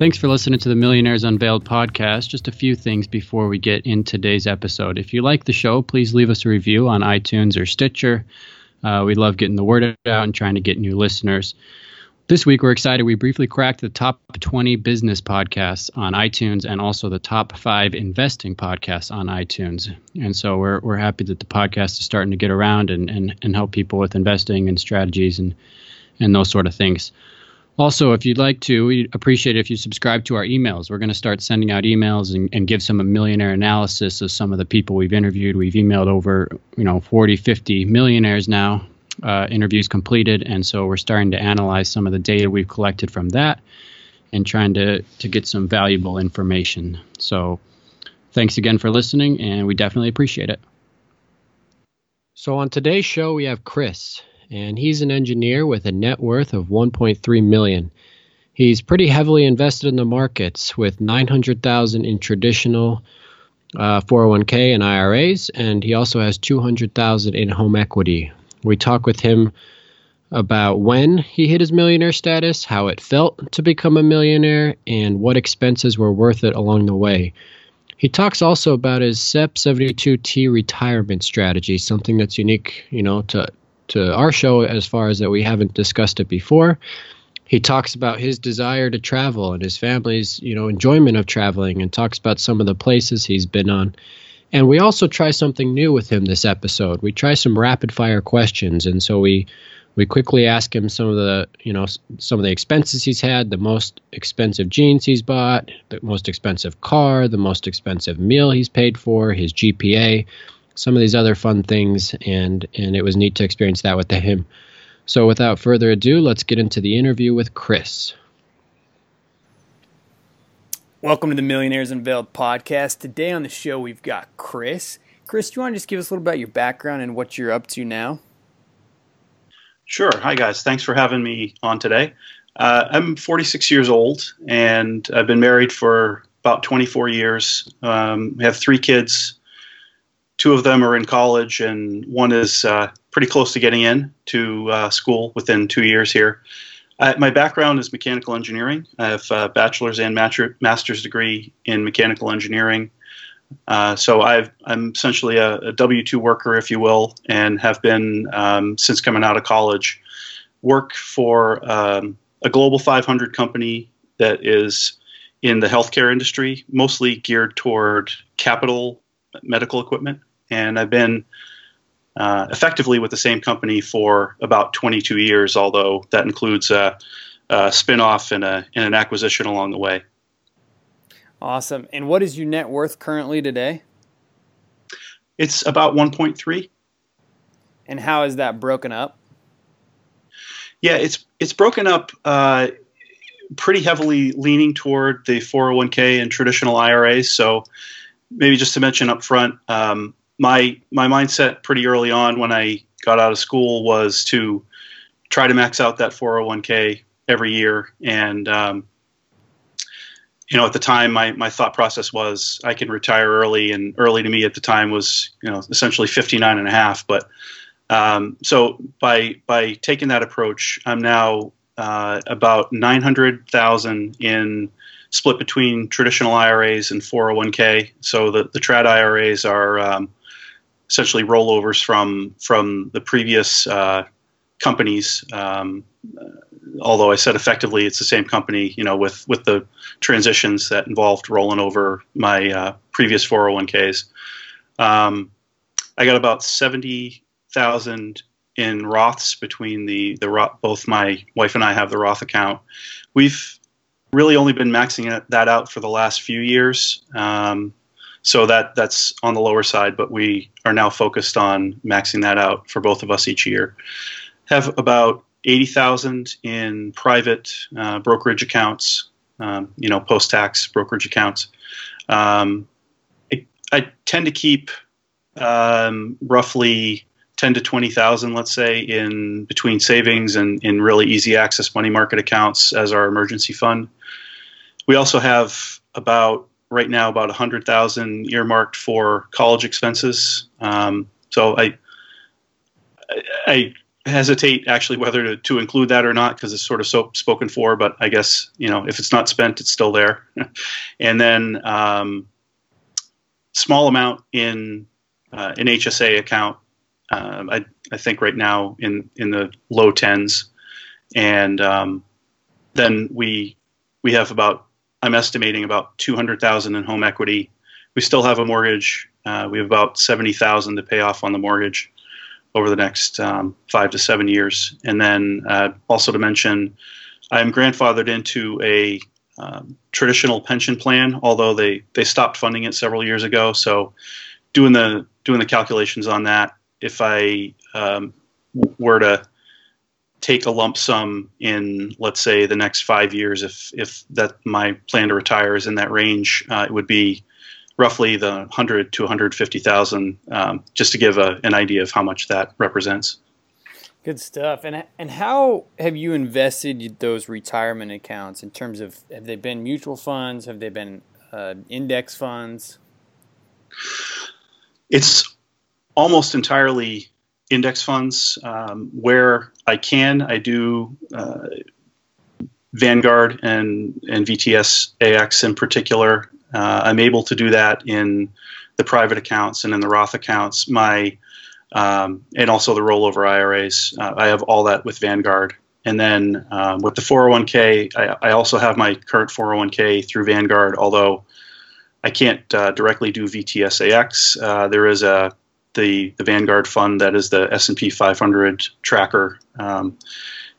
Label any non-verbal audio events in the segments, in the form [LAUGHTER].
Thanks for listening to the Millionaires Unveiled podcast. Just a few things before we get in today's episode. If you like the show, please leave us a review on iTunes or Stitcher. Uh, we love getting the word out and trying to get new listeners. This week, we're excited. We briefly cracked the top 20 business podcasts on iTunes and also the top five investing podcasts on iTunes. And so we're, we're happy that the podcast is starting to get around and, and, and help people with investing and strategies and, and those sort of things. Also, if you'd like to, we'd appreciate it if you subscribe to our emails. We're going to start sending out emails and, and give some a millionaire analysis of some of the people we've interviewed. We've emailed over, you know, 40, 50 millionaires now, uh, interviews completed. And so we're starting to analyze some of the data we've collected from that and trying to, to get some valuable information. So thanks again for listening, and we definitely appreciate it. So on today's show, we have Chris and he's an engineer with a net worth of 1.3 million. He's pretty heavily invested in the markets with 900,000 in traditional uh, 401k and IRAs, and he also has 200,000 in home equity. We talk with him about when he hit his millionaire status, how it felt to become a millionaire, and what expenses were worth it along the way. He talks also about his SEPP 72T retirement strategy, something that's unique, you know, to to our show as far as that we haven't discussed it before. He talks about his desire to travel and his family's, you know, enjoyment of traveling and talks about some of the places he's been on. And we also try something new with him this episode. We try some rapid fire questions and so we we quickly ask him some of the, you know, some of the expenses he's had, the most expensive jeans he's bought, the most expensive car, the most expensive meal he's paid for, his GPA some of these other fun things, and and it was neat to experience that with him. So without further ado, let's get into the interview with Chris. Welcome to the Millionaires Unveiled podcast. Today on the show, we've got Chris. Chris, do you want to just give us a little about your background and what you're up to now? Sure. Hi, guys. Thanks for having me on today. Uh, I'm 46 years old, and I've been married for about 24 years. Um, we have three kids two of them are in college, and one is uh, pretty close to getting in to uh, school within two years here. Uh, my background is mechanical engineering. I have a bachelor's and master's degree in mechanical engineering. Uh, so i am essentially a, a W 2 worker, if you will, and have been um, since coming out of college. Work for um, a global 500 company that is in the healthcare industry, mostly geared toward capital medical equipment and I've been uh, effectively with the same company for about 22 years, although that includes a, a spinoff and, a, and an acquisition along the way. Awesome. And what is your net worth currently today? It's about 1.3. And how is that broken up? Yeah, it's it's broken up uh, pretty heavily, leaning toward the 401k and traditional IRAs. So maybe just to mention up front, um, my my mindset pretty early on when I got out of school was to try to max out that 401k every year. And um, you know at the time my, my thought process was i can retire early and early to me at the time was you know essentially 59 and a half. But um, so by by taking that approach i'm now uh, about 900000 in split between traditional iras and 401k so the, the trad iras are um, essentially rollovers from from the previous uh, companies. Um, although I said effectively it's the same company, you know, with with the transitions that involved rolling over my uh, previous 401ks. Um, I got about seventy thousand in Roths between the the Roth, both my wife and I have the Roth account. We've really only been maxing that out for the last few years. Um, so that that's on the lower side, but we are now focused on maxing that out for both of us each year. Have about eighty thousand in private uh, brokerage accounts, um, you know, post-tax brokerage accounts. Um, I, I, tend to keep um, roughly ten to twenty thousand, let's say, in between savings and in really easy access money market accounts as our emergency fund. We also have about right now about a hundred thousand earmarked for college expenses. Um, so I, I hesitate actually whether to, to include that or not because it's sort of so spoken for. But I guess you know if it's not spent, it's still there. [LAUGHS] and then um, small amount in uh, an HSA account. Um, I I think right now in in the low tens, and um, then we we have about I'm estimating about two hundred thousand in home equity. We still have a mortgage. Uh, we have about seventy thousand to pay off on the mortgage over the next um, five to seven years. And then uh, also to mention, I'm grandfathered into a um, traditional pension plan, although they, they stopped funding it several years ago. So doing the doing the calculations on that, if I um, were to take a lump sum in, let's say, the next five years, if if that my plan to retire is in that range, uh, it would be roughly the 100 to 150,000, um, just to give a, an idea of how much that represents. Good stuff. And and how have you invested those retirement accounts in terms of have they been mutual funds? Have they been uh, index funds? It's almost entirely index funds. Um, where I can, I do uh, Vanguard and and VTSAX in particular. Uh, I'm able to do that in the private accounts and in the Roth accounts. My um, and also the rollover IRAs. Uh, I have all that with Vanguard. And then um, with the 401k, I, I, also have my current 401k through Vanguard, although I can't uh, directly do VTSAX. Uh, there is a the the Vanguard fund that is the S&P 500 tracker, um,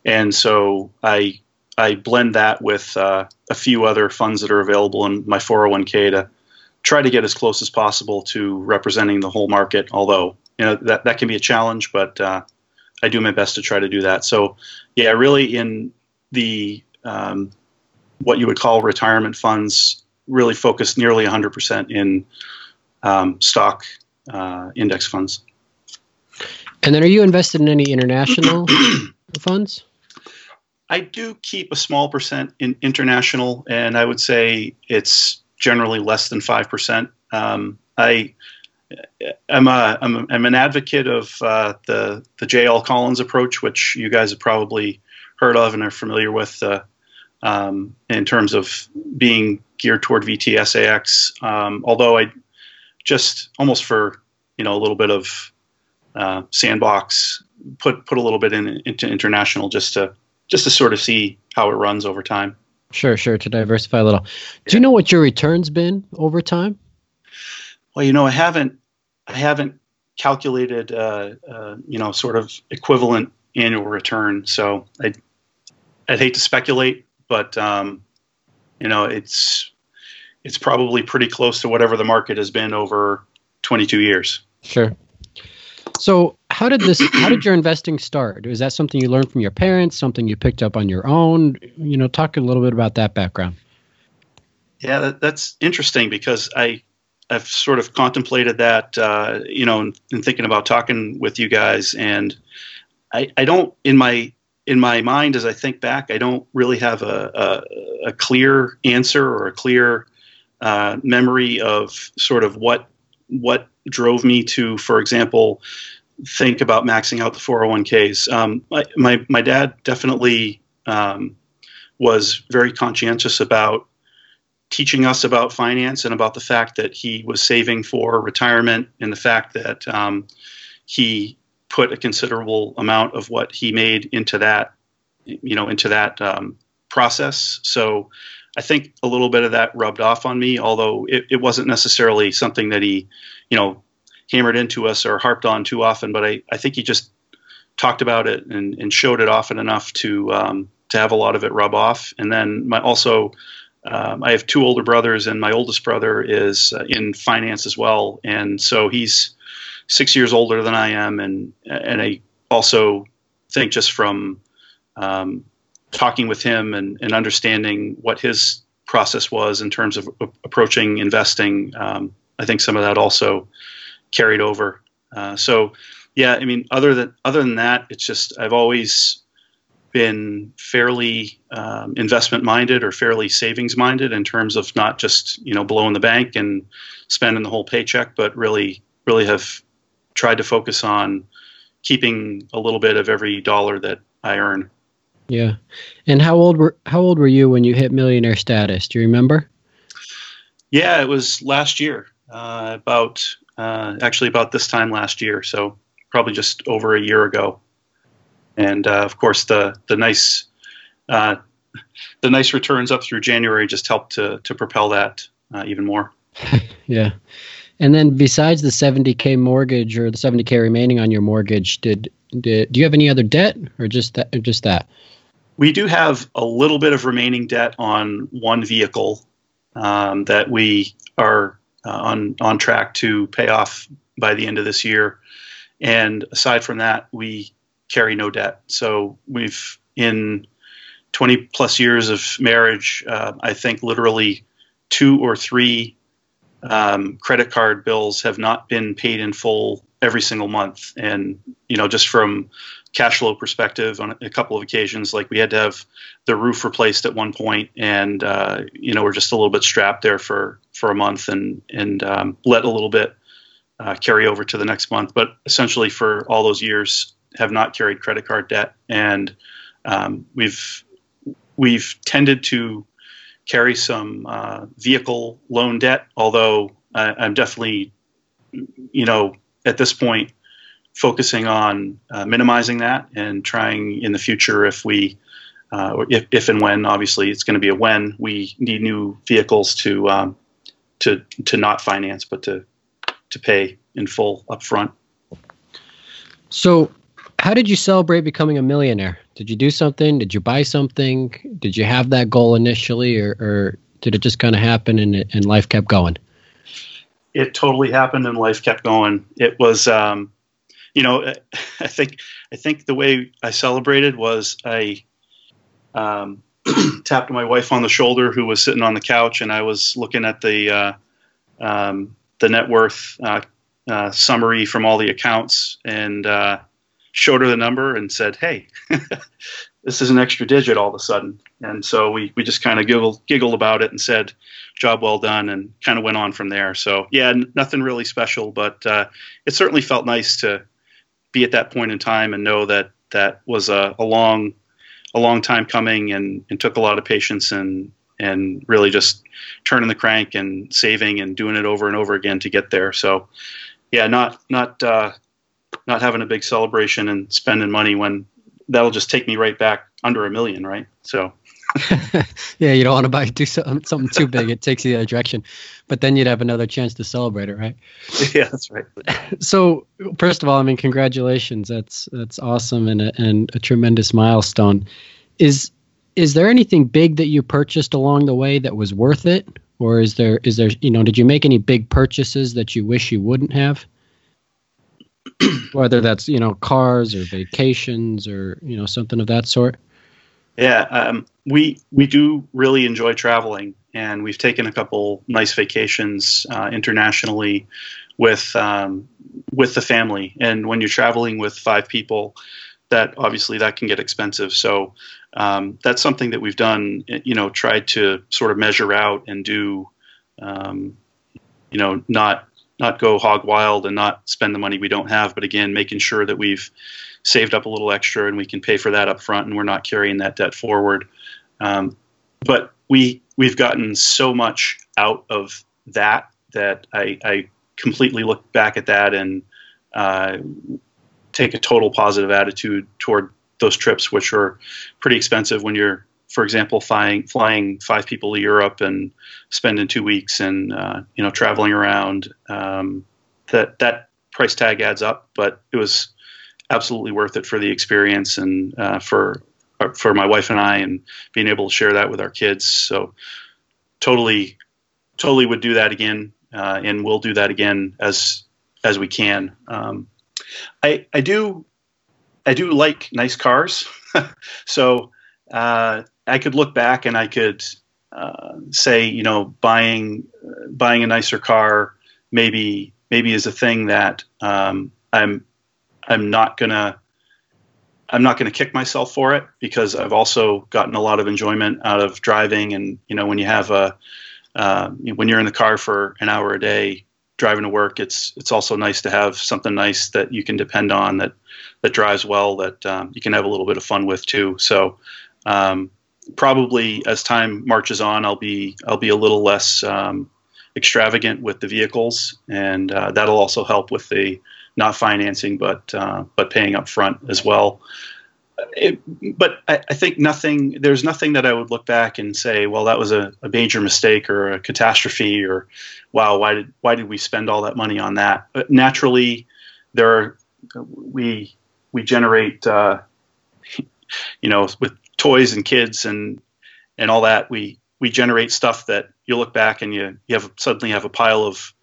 and so I I blend that with uh, a few other funds that are available in my 401k to try to get as close as possible to representing the whole market. Although you know that that can be a challenge, but uh, I do my best to try to do that. So yeah, really in the um, what you would call retirement funds, really focused nearly 100% in um, stock uh, index funds. And then, are you invested in any international [CLEARS THROAT] funds? I do keep a small percent in international, and I would say it's generally less than five percent. Um, I I'm a I'm, I'm an advocate of uh, the the J.L. Collins approach, which you guys have probably heard of and are familiar with, uh, um, in terms of being geared toward VTSAX. Um, although I just almost for you know a little bit of uh, sandbox put put a little bit in, into international just to just to sort of see how it runs over time. Sure, sure, to diversify a little. Do you know what your return's been over time? Well, you know, I haven't, I haven't calculated, uh, uh, you know, sort of equivalent annual return. So I'd, I'd hate to speculate, but um, you know, it's, it's probably pretty close to whatever the market has been over 22 years. Sure. So, how did this? How did your investing start? Was that something you learned from your parents? Something you picked up on your own? You know, talk a little bit about that background. Yeah, that, that's interesting because I I've sort of contemplated that, uh, you know, in thinking about talking with you guys, and I, I don't in my in my mind as I think back, I don't really have a a, a clear answer or a clear uh, memory of sort of what what drove me to, for example, think about maxing out the 401ks. Um, my, my, my, dad definitely um, was very conscientious about teaching us about finance and about the fact that he was saving for retirement and the fact that um, he put a considerable amount of what he made into that, you know, into that um, process. So I think a little bit of that rubbed off on me, although it, it wasn't necessarily something that he, you know, hammered into us or harped on too often. But I, I think he just talked about it and, and showed it often enough to um, to have a lot of it rub off. And then my also, um, I have two older brothers, and my oldest brother is uh, in finance as well, and so he's six years older than I am, and and I also think just from um, talking with him and, and understanding what his process was in terms of approaching investing, um, I think some of that also carried over. Uh, so yeah, I mean, other than other than that, it's just I've always been fairly um, investment minded or fairly savings minded in terms of not just you know blowing the bank and spending the whole paycheck, but really really have tried to focus on keeping a little bit of every dollar that I earn. Yeah. And how old were how old were you when you hit millionaire status? Do you remember? Yeah, it was last year. Uh, about uh, actually about this time last year, so probably just over a year ago. And uh, of course, the the nice uh, the nice returns up through January just helped to to propel that uh, even more. [LAUGHS] yeah. And then besides the 70k mortgage or the 70k remaining on your mortgage, did, did do you have any other debt or just that or just that? We do have a little bit of remaining debt on one vehicle um, that we are uh, on on track to pay off by the end of this year. And aside from that, we carry no debt. So we've in 20 plus years of marriage, uh, I think literally two or three um, credit card bills have not been paid in full every single month. And, you know, just from cash flow perspective on a couple of occasions, like we had to have the roof replaced at one point and, uh, you know, we're just a little bit strapped there for, for a month and, and um, let a little bit uh, carry over to the next month. But essentially for all those years have not carried credit card debt. And um, we've, we've tended to carry some uh, vehicle loan debt, although I, am definitely, you know, at this point, focusing on uh, minimizing that and trying in the future if we, uh, if, if and when, obviously it's going to be a when we need new vehicles to, um, to, to not finance, but to, to pay in full upfront. So how did you celebrate becoming a millionaire? Did you do something? Did you buy something? Did you have that goal initially, or, or did it just kind of happen and, and life kept going? It totally happened and life kept going. It was, um, you know, I think I think the way I celebrated was I um, [CLEARS THROAT] tapped my wife on the shoulder, who was sitting on the couch, and I was looking at the uh, um, the net worth uh, uh, summary from all the accounts, and uh, showed her the number and said, "Hey, [LAUGHS] this is an extra digit all of a sudden." And so we we just kind of giggled giggled about it and said, "Job well done," and kind of went on from there. So yeah, nothing really special, but uh, it certainly felt nice to be at that point in time and know that that was a, a long a long time coming and, and took a lot of patience and and really just turning the crank and saving and doing it over and over again to get there. So yeah, not not uh, not having a big celebration and spending money when that'll just take me right back under a million, right? So. [LAUGHS] yeah, you don't want to buy do something, something too big. It takes you the other direction, but then you'd have another chance to celebrate it, right? [LAUGHS] Yeah, that's right. So, first of all, I mean, congratulations. That's that's awesome and a, and a tremendous milestone. Is is there anything big that you purchased along the way that was worth it, or is there is there you know did you make any big purchases that you wish you wouldn't have? whether that's you know cars or vacations or you know something of that sort yeah um, we we do really enjoy traveling and we've taken a couple nice vacations uh, internationally with um, with the family and when you're traveling with five people that obviously that can get expensive so um, that's something that we've done you know tried to sort of measure out and do um, you know not not go hog wild and not spend the money we don't have, but again, making sure that we've saved up a little extra and we can pay for that up front and we're not carrying that debt forward. Um, but we we've gotten so much out of that that I, I completely look back at that and uh, take a total positive attitude toward those trips, which are pretty expensive when you're for example, flying flying five people to Europe and spending two weeks and uh, you know traveling around, um, that that price tag adds up. But it was absolutely worth it for the experience and uh, for for my wife and I, and being able to share that with our kids. So totally, totally would do that again, uh, and we'll do that again as as we can. Um, I I do I do like nice cars, [LAUGHS] so. Uh, I could look back and I could uh, say, you know, buying uh, buying a nicer car maybe maybe is a thing that um, I'm I'm not gonna I'm not going to kick myself for it because I've also gotten a lot of enjoyment out of driving. And you know, when you have a uh, when you're in the car for an hour a day driving to work, it's it's also nice to have something nice that you can depend on that that drives well that um, you can have a little bit of fun with too. So um, probably as time marches on, I'll be I'll be a little less um, extravagant with the vehicles, and uh, that'll also help with the not financing, but uh, but paying up front as well. It, but I, I, think nothing. There's nothing that I would look back and say, well, that was a, a, major mistake or a catastrophe, or wow, why did why did we spend all that money on that? But naturally, there are we we generate, uh, you know, with toys and kids and and all that. We we generate stuff that you look back and you you have suddenly have a pile of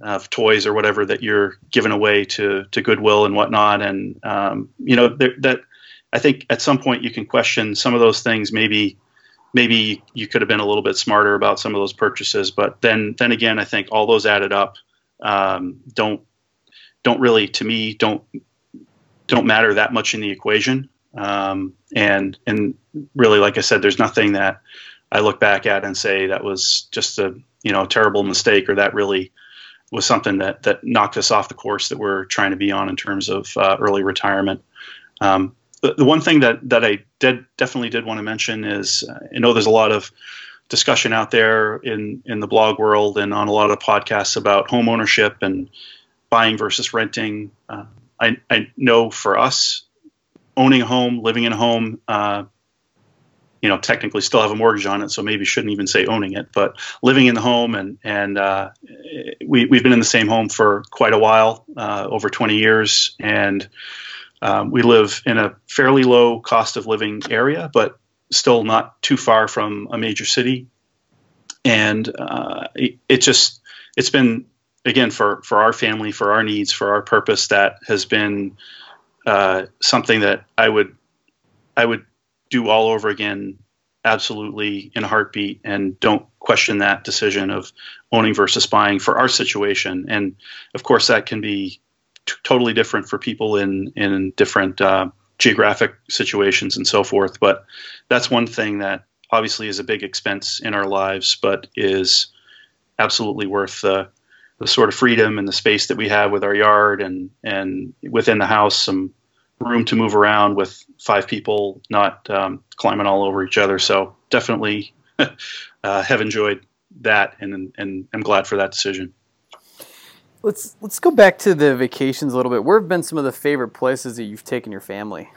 of toys or whatever that you're giving away to to Goodwill and whatnot. And um, you know that I think at some point you can question some of those things. Maybe maybe you could have been a little bit smarter about some of those purchases. But then then again, I think all those added up um, don't don't really to me don't don't matter that much in the equation. Um, and and really, like I said, there's nothing that I look back at and say that was just a you know terrible mistake or that really was something that that knocked us off the course that we're trying to be on in terms of uh, early retirement. Um, the, one thing that that I did definitely did want to mention is uh, I know there's a lot of discussion out there in in the blog world and on a lot of podcasts about home ownership and buying versus renting. Uh, I, I know for us, owning a home, living in a home, uh, you know technically still have a mortgage on it, so maybe shouldn't even say owning it, but living in the home and and uh, we we've been in the same home for quite a while, uh, over 20 years, and um, we live in a fairly low cost of living area, but still not too far from a major city, and uh, it, it just it's been again for for our family, for our needs, for our purpose that has been uh, something that I would I would do all over again absolutely in a heartbeat and don't question that decision of owning versus buying for our situation. And of course that can be t- totally different for people in in different uh, geographic situations and so forth. But that's one thing that obviously is a big expense in our lives but is absolutely worth the the sort of freedom and the space that we have with our yard and and within the house some room to move around with five people not um, climbing all over each other. So definitely [LAUGHS] uh, have enjoyed that, and and I'm glad for that decision. Let's let's go back to the vacations a little bit. Where have been some of the favorite places that you've taken your family?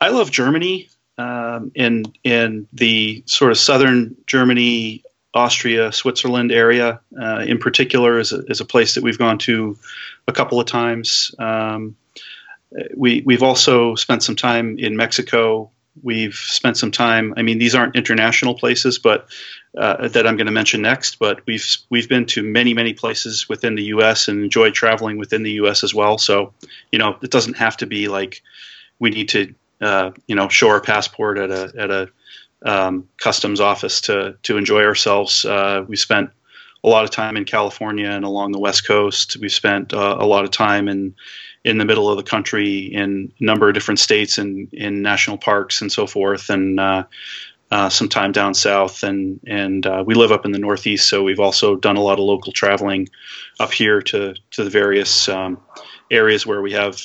I love Germany. Um, in in the sort of southern Germany, Austria, Switzerland area, uh, in particular, is a, is a place that we've gone to a couple of times. Um, we we've also spent some time in Mexico. We've spent some time. I mean, these aren't international places, but uh, that I'm going to mention next. But we've we've been to many many places within the U.S. and enjoyed traveling within the U.S. as well. So you know, it doesn't have to be like we need to uh, you know show our passport at a at a um, customs office to to enjoy ourselves. Uh, we spent a lot of time in California and along the West Coast. We spent uh, a lot of time in in the middle of the country in a number of different states and in national parks and so forth, and uh, uh, some time down south. And and uh, we live up in the Northeast, so we've also done a lot of local traveling up here to to the various um, areas where we have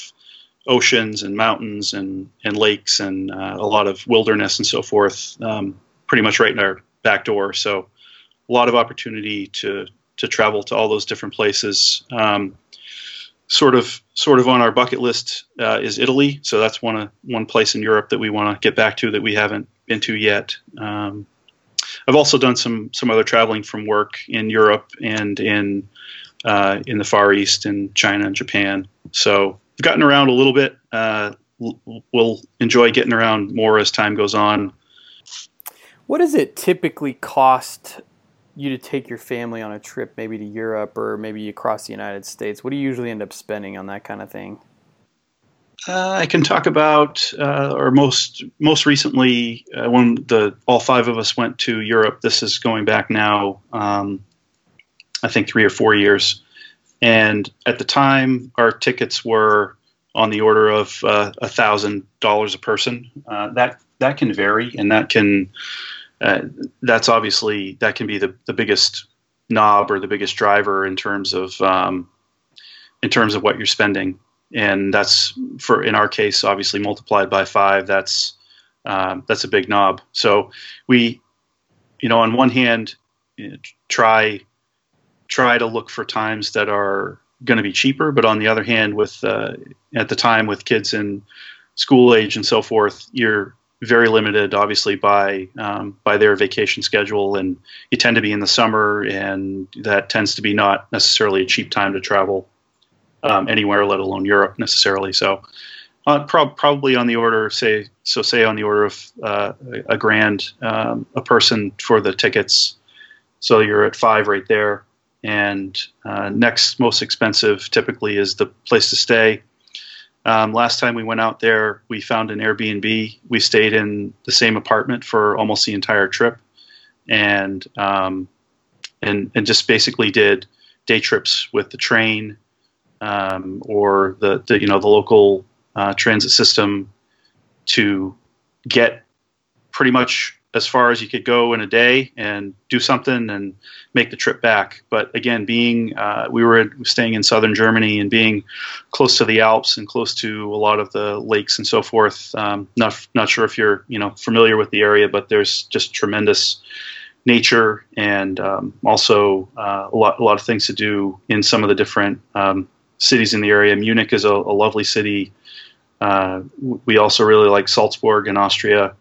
oceans and mountains and and lakes and uh, a lot of wilderness and so forth. Um, pretty much right in our back door. So a lot of opportunity to to travel to all those different places. Um, sort of sort of on our bucket list uh, is Italy. So that's one uh, one place in Europe that we want to get back to that we haven't been to yet. Um, I've also done some some other traveling from work in Europe and in uh, in the Far East in China and Japan. So gotten around a little bit. Uh, we'll enjoy getting around more as time goes on. What does it typically cost you to take your family on a trip, maybe to Europe or maybe across the United States? What do you usually end up spending on that kind of thing? Uh, I can talk about, uh, or most most recently, uh, when the all five of us went to Europe. This is going back now, um, I think three or four years, and at the time, our tickets were on the order of uh, a thousand dollars a person. Uh, that that can vary, and that can uh, that's obviously that can be the, the biggest knob or the biggest driver in terms of um, in terms of what you're spending, and that's for in our case obviously multiplied by five. That's um, that's a big knob. So we, you know, on one hand, you know, try try to look for times that are going to be cheaper, but on the other hand, with uh, at the time with kids in school age and so forth, you're very limited, obviously, by um, by their vacation schedule, and you tend to be in the summer, and that tends to be not necessarily a cheap time to travel um, anywhere, let alone Europe necessarily. So, uh, pro- probably on the order, say, so say on the order of uh, a grand um, a person for the tickets. So you're at five right there, and uh, next most expensive typically is the place to stay um, last time we went out there, we found an Airbnb. We stayed in the same apartment for almost the entire trip, and um, and and just basically did day trips with the train um, or the, the you know the local uh, transit system to get pretty much as far as you could go in a day and do something and make the trip back. But again, being uh, we were staying in southern Germany and being close to the Alps and close to a lot of the lakes and so forth. Um, not not sure if you're you know familiar with the area, but there's just tremendous nature and um, also uh, a lot a lot of things to do in some of the different um, cities in the area. Munich is a, a lovely city. Uh, we also really like Salzburg in Austria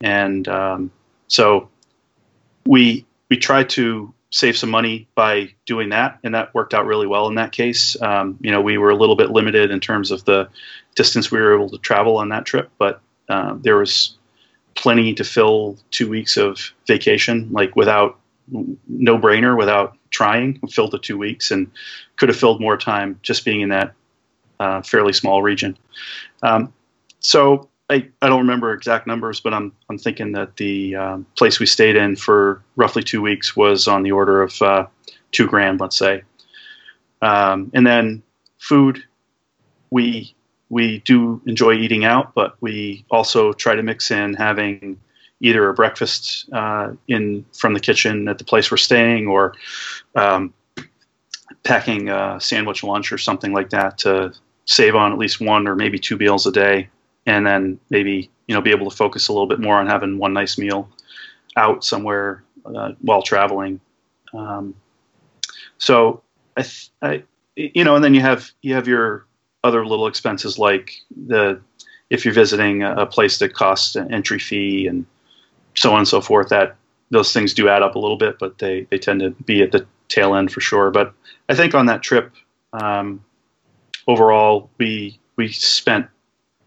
and um, so we we tried to save some money by doing that, and that worked out really well in that case. Um, you know, we were a little bit limited in terms of the distance we were able to travel on that trip, but uh, there was plenty to fill two weeks of vacation, like without no brainer, without trying. Filled the two weeks and could have filled more time just being in that uh, fairly small region. Um, so I, I don't remember exact numbers, but I'm I'm thinking that the um, place we stayed in for roughly two weeks was on the order of uh, two grand, let's say. Um, and then food, we we do enjoy eating out, but we also try to mix in having either a breakfast uh, in from the kitchen at the place we're staying, or um, packing a sandwich lunch or something like that to save on at least one or maybe two meals a day and then maybe you know be able to focus a little bit more on having one nice meal out somewhere uh, while traveling. Um, so I, th- I, you know, and then you have you have your other little expenses like the if you're visiting a place that costs an entry fee and so on and so forth. That those things do add up a little bit, but they they tend to be at the tail end for sure. But I think on that trip, um, overall, we we spent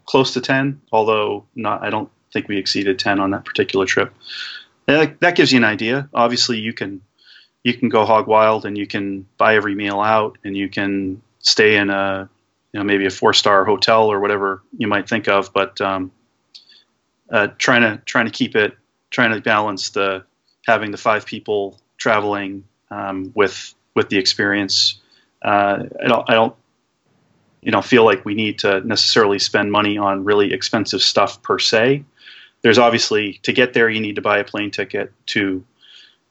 close to 10, although not. I don't think we exceeded 10 on that particular trip. That, that gives you an idea. Obviously, you can you can go hog wild and you can buy every meal out and you can stay in a you know maybe a four star hotel or whatever you might think of, but um, uh, trying to trying to keep it trying to balance the having the five people traveling um, with with the experience. Uh, I don't I don't you know feel like we need to necessarily spend money on really expensive stuff per se. There's obviously to get there you need to buy a plane ticket to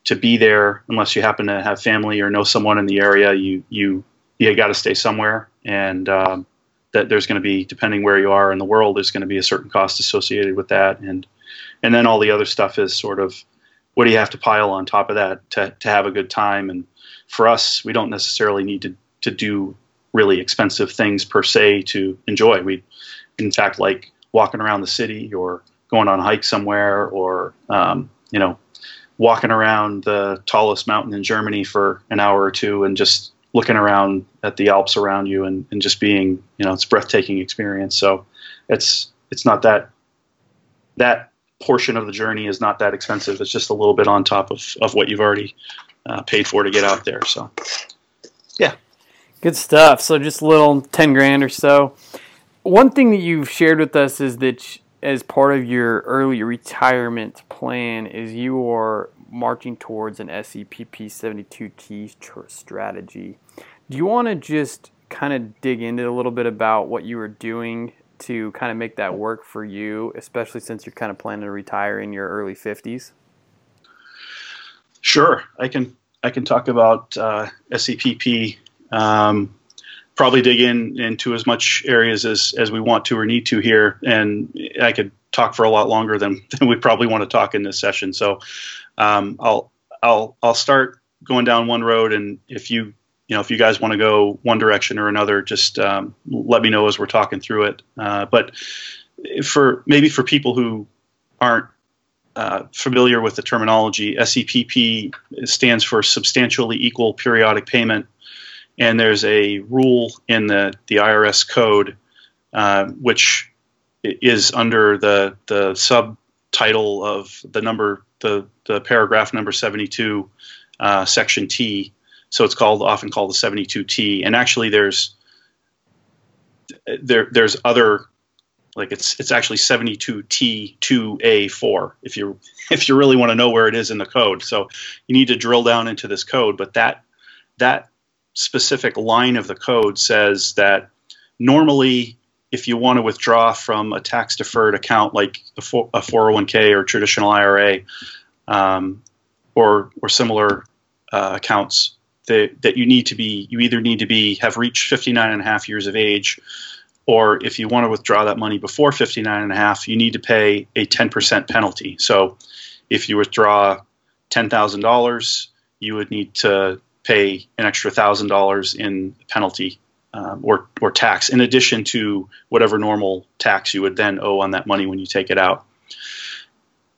to be there. Unless you happen to have family or know someone in the area you you you got to stay somewhere. And um, that there's going to be depending where you are in the world there's going to be a certain cost associated with that. And and then all the other stuff is sort of what do you have to pile on top of that to, to have a good time? And for us we don't necessarily need to to do really expensive things per se to enjoy. We, in fact, like walking around the city or going on a hike somewhere or, um, you know, walking around the tallest mountain in Germany for an hour or two and just looking around at the Alps around you and, and just being, you know, it's breathtaking experience. So it's, it's not that, that portion of the journey is not that expensive. It's just a little bit on top of, of what you've already uh, paid for to get out there. So. Good stuff. So just a little 10 grand or so. One thing that you've shared with us is that as part of your early retirement plan is you are marching towards an SEPP 72T strategy. Do you want to just kind of dig into a little bit about what you were doing to kind of make that work for you, especially since you're kind of planning to retire in your early 50s? Sure, I can. I can talk about uh, SEPP. Um, probably dig in into as much areas as as we want to or need to here, and I could talk for a lot longer than, [LAUGHS] than we probably want to talk in this session. So um, I'll I'll I'll start going down one road, and if you you know if you guys want to go one direction or another, just um, let me know as we're talking through it. Uh, but for maybe for people who aren't uh, familiar with the terminology, SEPP stands for substantially equal periodic payment, and there's a rule in the the IRS code uh, which is under the the subtitle of the number the the paragraph number 72 uh, section T. So it's called often called the 72T, and actually there's there there's other like it's it's actually 72T2A4 if you if you really want to know where it is in the code. So you need to drill down into this code, but that that specific line of the code says that normally if you want to withdraw from a tax deferred account like a, 401k or traditional IRA um, or or similar uh, accounts that, that you need to be you either need to be have reached 59 and a half years of age or if you want to withdraw that money before 59 and a half, you need to pay a 10% penalty. So if you withdraw $10,000, you would need to pay an extra $1,000 in penalty um, or, or tax in addition to whatever normal tax you would then owe on that money when you take it out.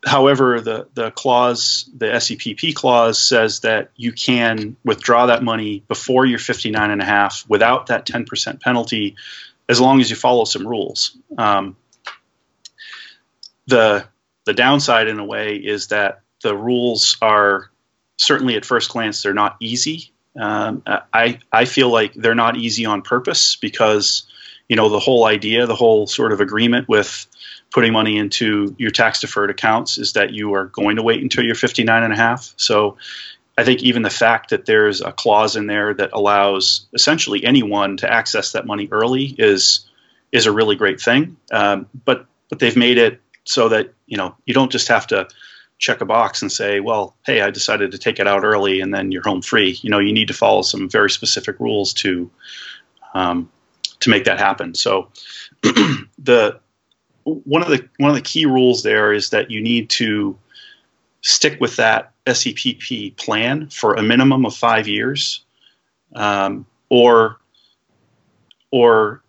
However, the, the clause, the SEPP clause says that you can withdraw that money before you're 59 and a half without that 10% penalty as long as you follow some rules. Um, the the downside, in a way, is that the rules are certainly at first glance they're not easy. Um, I I feel like they're not easy on purpose because you know the whole idea, the whole sort of agreement with putting money into your tax deferred accounts is that you are going to wait until you're 59 and a half. So I think even the fact that there's a clause in there that allows essentially anyone to access that money early is is a really great thing. Um, but but they've made it so that you know you don't just have to check a box and say, well, hey, I decided to take it out early, and then you're home free. You know, you need to follow some very specific rules to um, to make that happen. So [CLEARS THROAT] the one of the one of the key rules there is that you need to stick with that SEPP plan for a minimum of five years, um, or or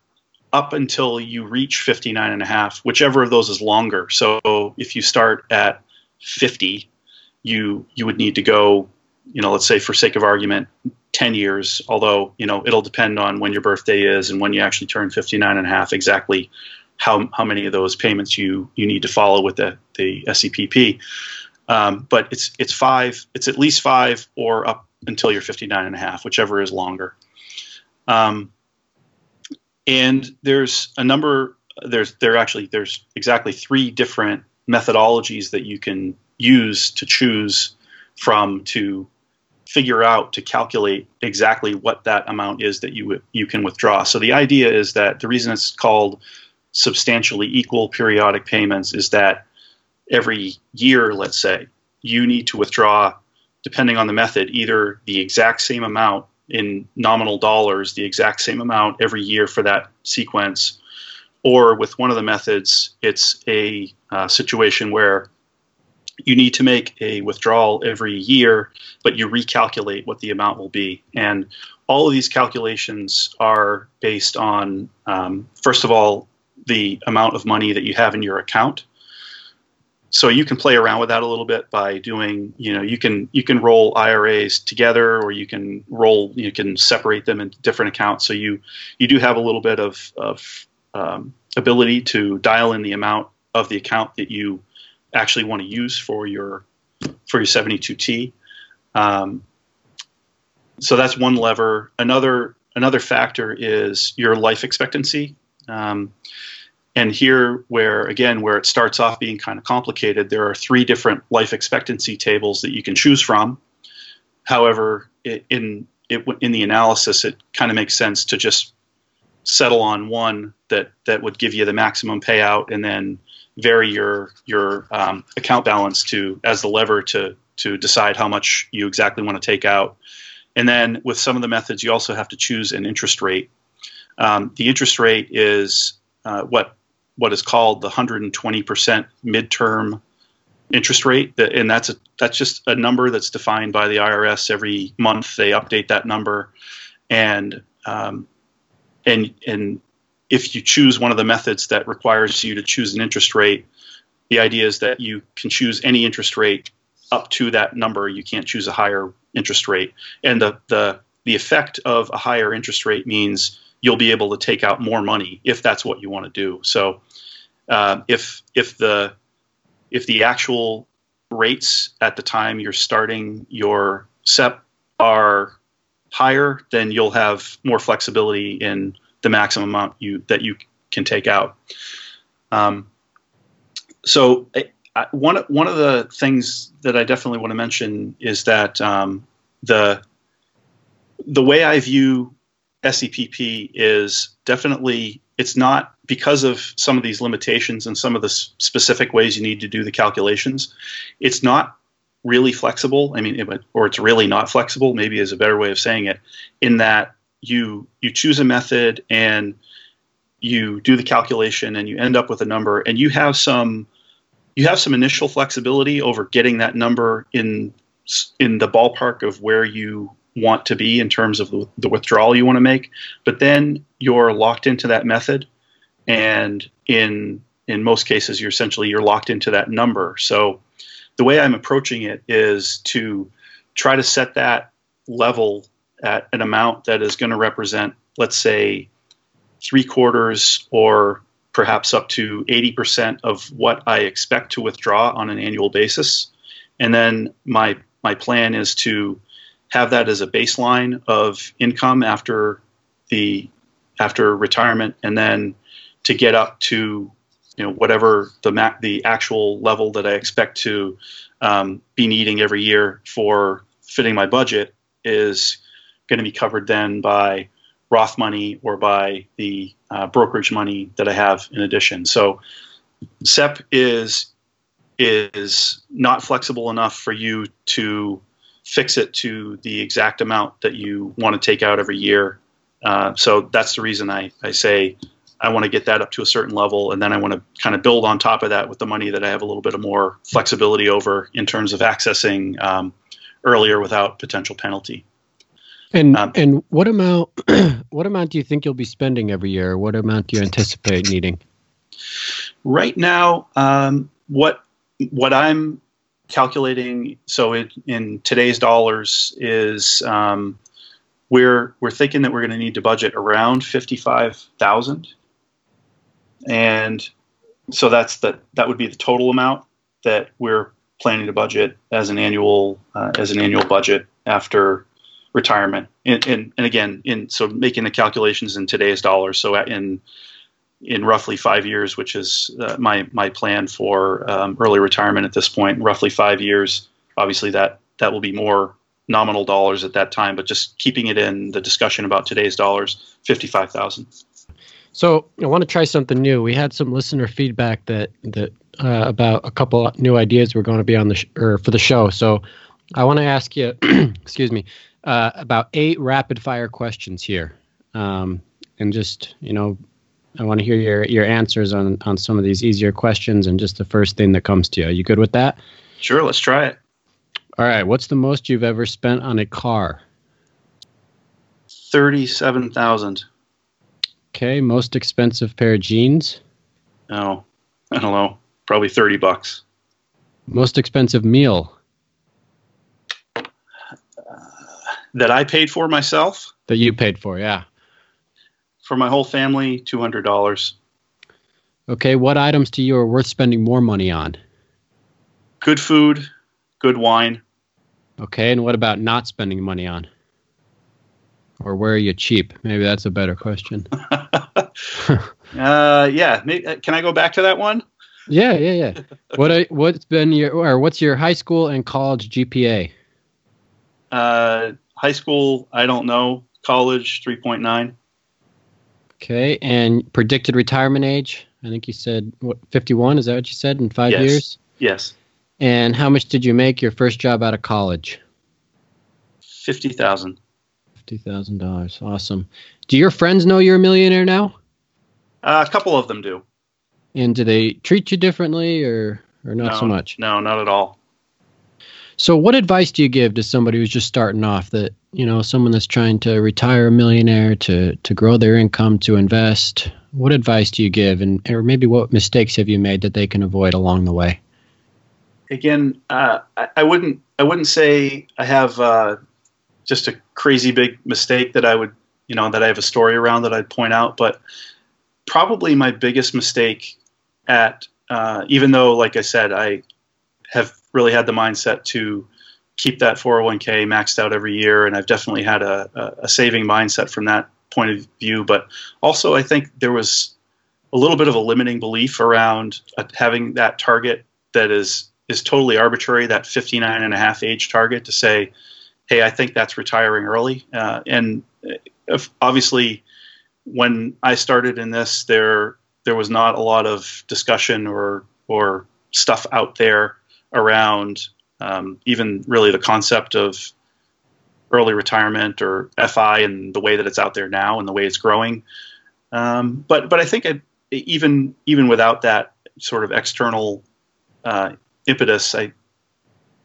up until you reach 59 and a half, whichever of those is longer. So if you start at 50, you you would need to go, you know, let's say for sake of argument, 10 years, although, you know, it'll depend on when your birthday is and when you actually turn 59 and a half exactly how, how many of those payments you you need to follow with the, the SEPP. Um, but it's it's five. It's at least five or up until you're 59 and a half, whichever is longer. Um, and there's a number. There's there actually there's exactly three different methodologies that you can use to choose from to figure out to calculate exactly what that amount is that you you can withdraw. So the idea is that the reason it's called substantially equal periodic payments is that every year, let's say, you need to withdraw, depending on the method, either the exact same amount in nominal dollars, the exact same amount every year for that sequence, or with one of the methods, it's a uh, situation where you need to make a withdrawal every year, but you recalculate what the amount will be. And all of these calculations are based on, um, first of all, the amount of money that you have in your account so you can play around with that a little bit by doing you know you can you can roll IRAs together or you can roll you can separate them into different accounts so you you do have a little bit of of um, ability to dial in the amount of the account that you actually want to use for your for your 72T um, so that's one lever. Another another factor is your life expectancy. Um, and here, where again, where it starts off being kind of complicated, there are three different life expectancy tables that you can choose from. However, in it in the analysis it kind of makes sense to just settle on one that that would give you the maximum payout, and then vary your your um, account balance to as the lever to to decide how much you exactly want to take out. And then with some of the methods, you also have to choose an interest rate. Um, the interest rate is uh, what what is called the 120% midterm interest rate, and that's a that's just a number that's defined by the IRS every month. They update that number, and um, and and if you choose one of the methods that requires you to choose an interest rate, the idea is that you can choose any interest rate up to that number. You can't choose a higher interest rate, and the the the effect of a higher interest rate means you'll be able to take out more money if that's what you want to do. So, uh, if if the if the actual rates at the time you're starting your SEPP are higher, then you'll have more flexibility in the maximum amount you that you can take out. Um, so I, one one of the things that I definitely want to mention is that um, the the way I view SEPP is definitely it's not because of some of these limitations and some of the specific ways you need to do the calculations. It's not really flexible. I mean, it, or it's really not flexible. Maybe is a better way of saying it. In that you you choose a method and you do the calculation and you end up with a number and you have some you have some initial flexibility over getting that number in in the ballpark of where you want to be in terms of the, the withdrawal you want to make but then you're locked into that method and in in most cases you're essentially you're locked into that number so the way i'm approaching it is to try to set that level at an amount that is going to represent let's say three quarters or perhaps up to 80% of what I expect to withdraw on an annual basis. And then my my plan is to have that as a baseline of income after the after retirement and then to get up to you know whatever the ma- the actual level that I expect to um, be needing every year for fitting my budget is going to be covered then by Roth money or by the uh, brokerage money that I have in addition. So SEPP is is not flexible enough for you to fix it to the exact amount that you want to take out every year. Uh, so that's the reason I, I say I want to get that up to a certain level, and then I want to kind of build on top of that with the money that I have a little bit of more flexibility over in terms of accessing um, earlier without potential penalty. And um, and what amount [CLEARS THROAT] what amount do you think you'll be spending every year? What amount do you anticipate needing? Right now, um, what what I'm calculating, so it, in today's dollars, is um, we're we're thinking that we're going to need to budget around fifty five thousand, and so that's the that would be the total amount that we're planning to budget as an annual uh, as an annual budget after retirement. And, and, and again, in so making the calculations in today's dollars. So in in roughly five years, which is uh, my my plan for um, early retirement at this point, roughly five years. Obviously, that that will be more nominal dollars at that time, but just keeping it in the discussion about today's dollars, fifty five thousand. So I want to try something new. We had some listener feedback that that uh, about a couple new ideas we're going to be on the sh- or for the show. So I want to ask you, [CLEARS THROAT] excuse me, uh, about eight rapid fire questions here, um, and just you know, I want to hear your your answers on on some of these easier questions and just the first thing that comes to you. Are you good with that? Sure, let's try it. All right. What's the most you've ever spent on a car? Thirty-seven thousand. Okay. Most expensive pair of jeans? Oh, I don't know. Probably thirty bucks. Most expensive meal? that I paid for myself. That you paid for, yeah. For my whole family, two hundred dollars. Okay, what items to you are worth spending more money on? Good food, good wine. Okay, and what about not spending money on? Or where are you cheap? Maybe that's a better question. [LAUGHS] uh, yeah, uh, can I go back to that one? Yeah, yeah, yeah. what what's been your or what's your high school and college GPA? Uh, high school, I don't know. College, 3.9. Okay, and predicted retirement age? I think you said what 51. Is that what you said in five Yes. years? Yes, And how much did you make your first job out of college? Fifty thousand dollars. Awesome. Do your friends know you're a millionaire now? Uh, a couple of them do. And do they treat you differently, or or not no, so much? No, not at all. So, what advice do you give to somebody who's just starting off? That you know, someone that's trying to retire a millionaire, to to grow their income, to invest. What advice do you give, and or maybe what mistakes have you made that they can avoid along the way? again, uh, I, I wouldn't I wouldn't say I have uh, just a crazy big mistake that I would you know that I have a story around that I'd point out, but probably my biggest mistake at uh, even though like I said I have really had the mindset to keep that 401k maxed out every year, and I've definitely had a, a, saving mindset from that point of view. But also, I think there was a little bit of a limiting belief around uh, having that target that is is totally arbitrary. That 59 and a half age target to say, hey, I think that's retiring early. Uh, and if, obviously, when I started in this, there there was not a lot of discussion or or stuff out there around um, even really the concept of early retirement or FI and the way that it's out there now and the way it's growing. Um, but but I think even even without that sort of external uh, impetus, I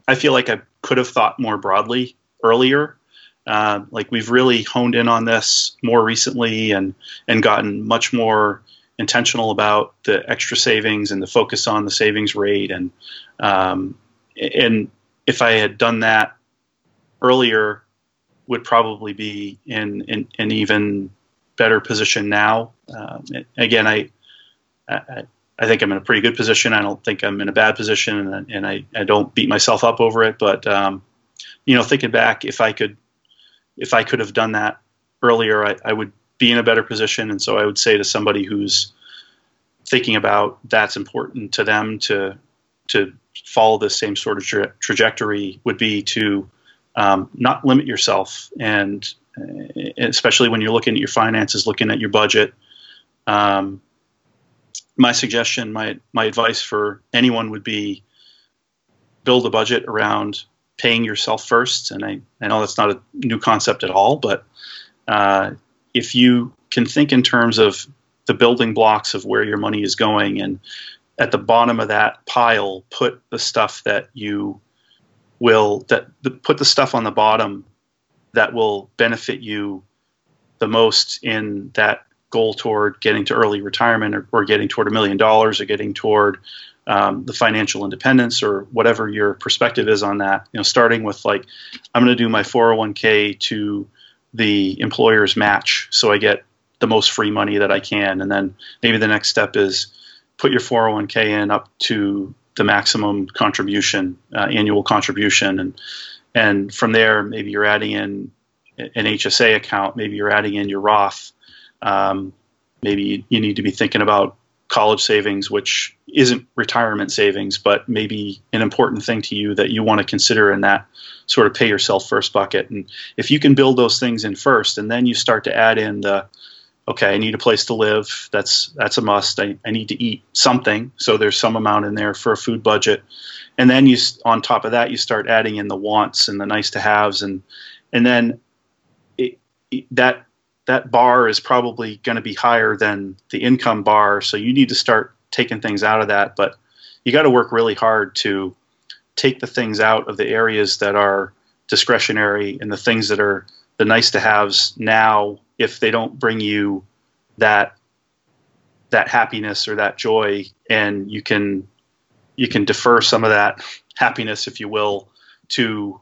I feel like I could have thought more broadly earlier. Uh, like we've really honed in on this more recently and and gotten much more intentional about the extra savings and the focus on the savings rate and um, and if I had done that earlier, would probably be in, in an even better position now. Um, again, I, I I think I'm in a pretty good position. I don't think I'm in a bad position, and, and I, I don't beat myself up over it. But um, you know, thinking back, if I could if I could have done that earlier, I, I would be in a better position. And so I would say to somebody who's thinking about that's important to them to to follow the same sort of tra- trajectory would be to um, not limit yourself, and uh, especially when you're looking at your finances, looking at your budget. Um, my suggestion, my my advice for anyone would be build a budget around paying yourself first. And I, I know that's not a new concept at all, but uh, if you can think in terms of the building blocks of where your money is going and at the bottom of that pile put the stuff that you will that the, put the stuff on the bottom that will benefit you the most in that goal toward getting to early retirement or, or getting toward a million dollars or getting toward um, the financial independence or whatever your perspective is on that you know starting with like i'm going to do my 401k to the employer's match so i get the most free money that i can. And then maybe the next step is put your 401k in up to the maximum contribution, uh, annual contribution, and and from there maybe you're adding in an HSA account, maybe you're adding in your Roth, um, maybe you need to be thinking about college savings, which isn't retirement savings, but maybe an important thing to you that you want to consider in that sort of pay yourself first bucket. And if you can build those things in first, and then you start to add in the okay, I need a place to live. That's that's a must. I, I need to eat something, so there's some amount in there for a food budget, and then you on top of that you start adding in the wants and the nice to haves, and and then it, it, that that bar is probably going to be higher than the income bar, so you need to start taking things out of that. But you got to work really hard to take the things out of the areas that are discretionary and the things that are the nice to haves now if they don't bring you that that happiness or that joy and you can you can defer some of that happiness if you will to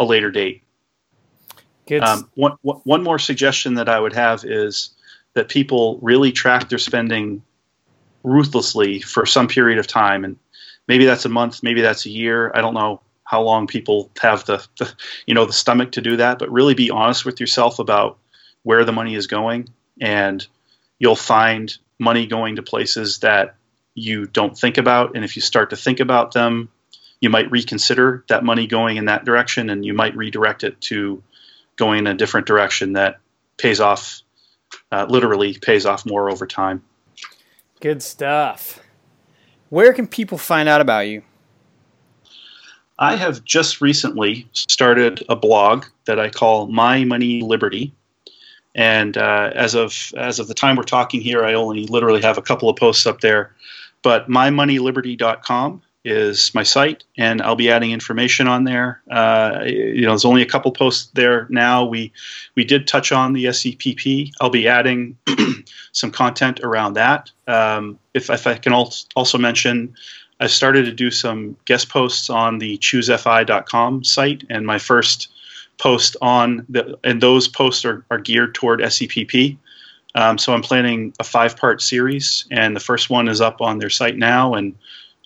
a later date um, one, one more suggestion that i would have is that people really track their spending ruthlessly for some period of time. And maybe that's a month maybe that's a year. I don't know how long people have the, the you know the stomach to do that but really be honest with yourself about where the money is going. And you'll find money going to places that you don't think about. And if you start to think about them you might reconsider that money going in that direction and you might redirect it to going in a different direction that pays off, uh, literally pays off more over time. Good stuff. Where can people find out about you? I have just recently started a blog that I call My Money Liberty. And uh, as of as of the time we're talking here, I only literally have a couple of posts up there. But mymoneyliberty.com is my site, and I'll be adding information on there. Uh, you know, there's only a couple posts there now. We we did touch on the SEPP. I'll be adding [CLEARS THROAT] some content around that. Um, if, if I can also mention, I started to do some guest posts on the choosefi.com site, and my first post on the and those posts are, are geared toward SEPP. Um, so I'm planning a five part series, and the first one is up on their site now, and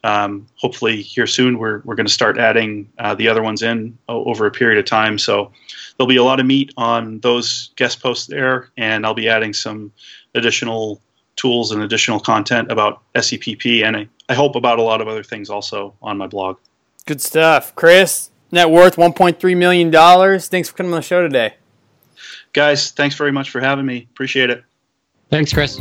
um, hopefully here soon we're, we're going to start adding uh, the other ones in over a period of time. So there'll be a lot of meat on those guest posts there, and I'll be adding some additional tools and additional content about SEPP, and I, I hope about a lot of other things also on my blog. Good stuff, Chris. Net worth 1.3 million dollars. Thanks for coming on the show today, guys. Thanks very much for having me. Appreciate it. Thanks, Chris.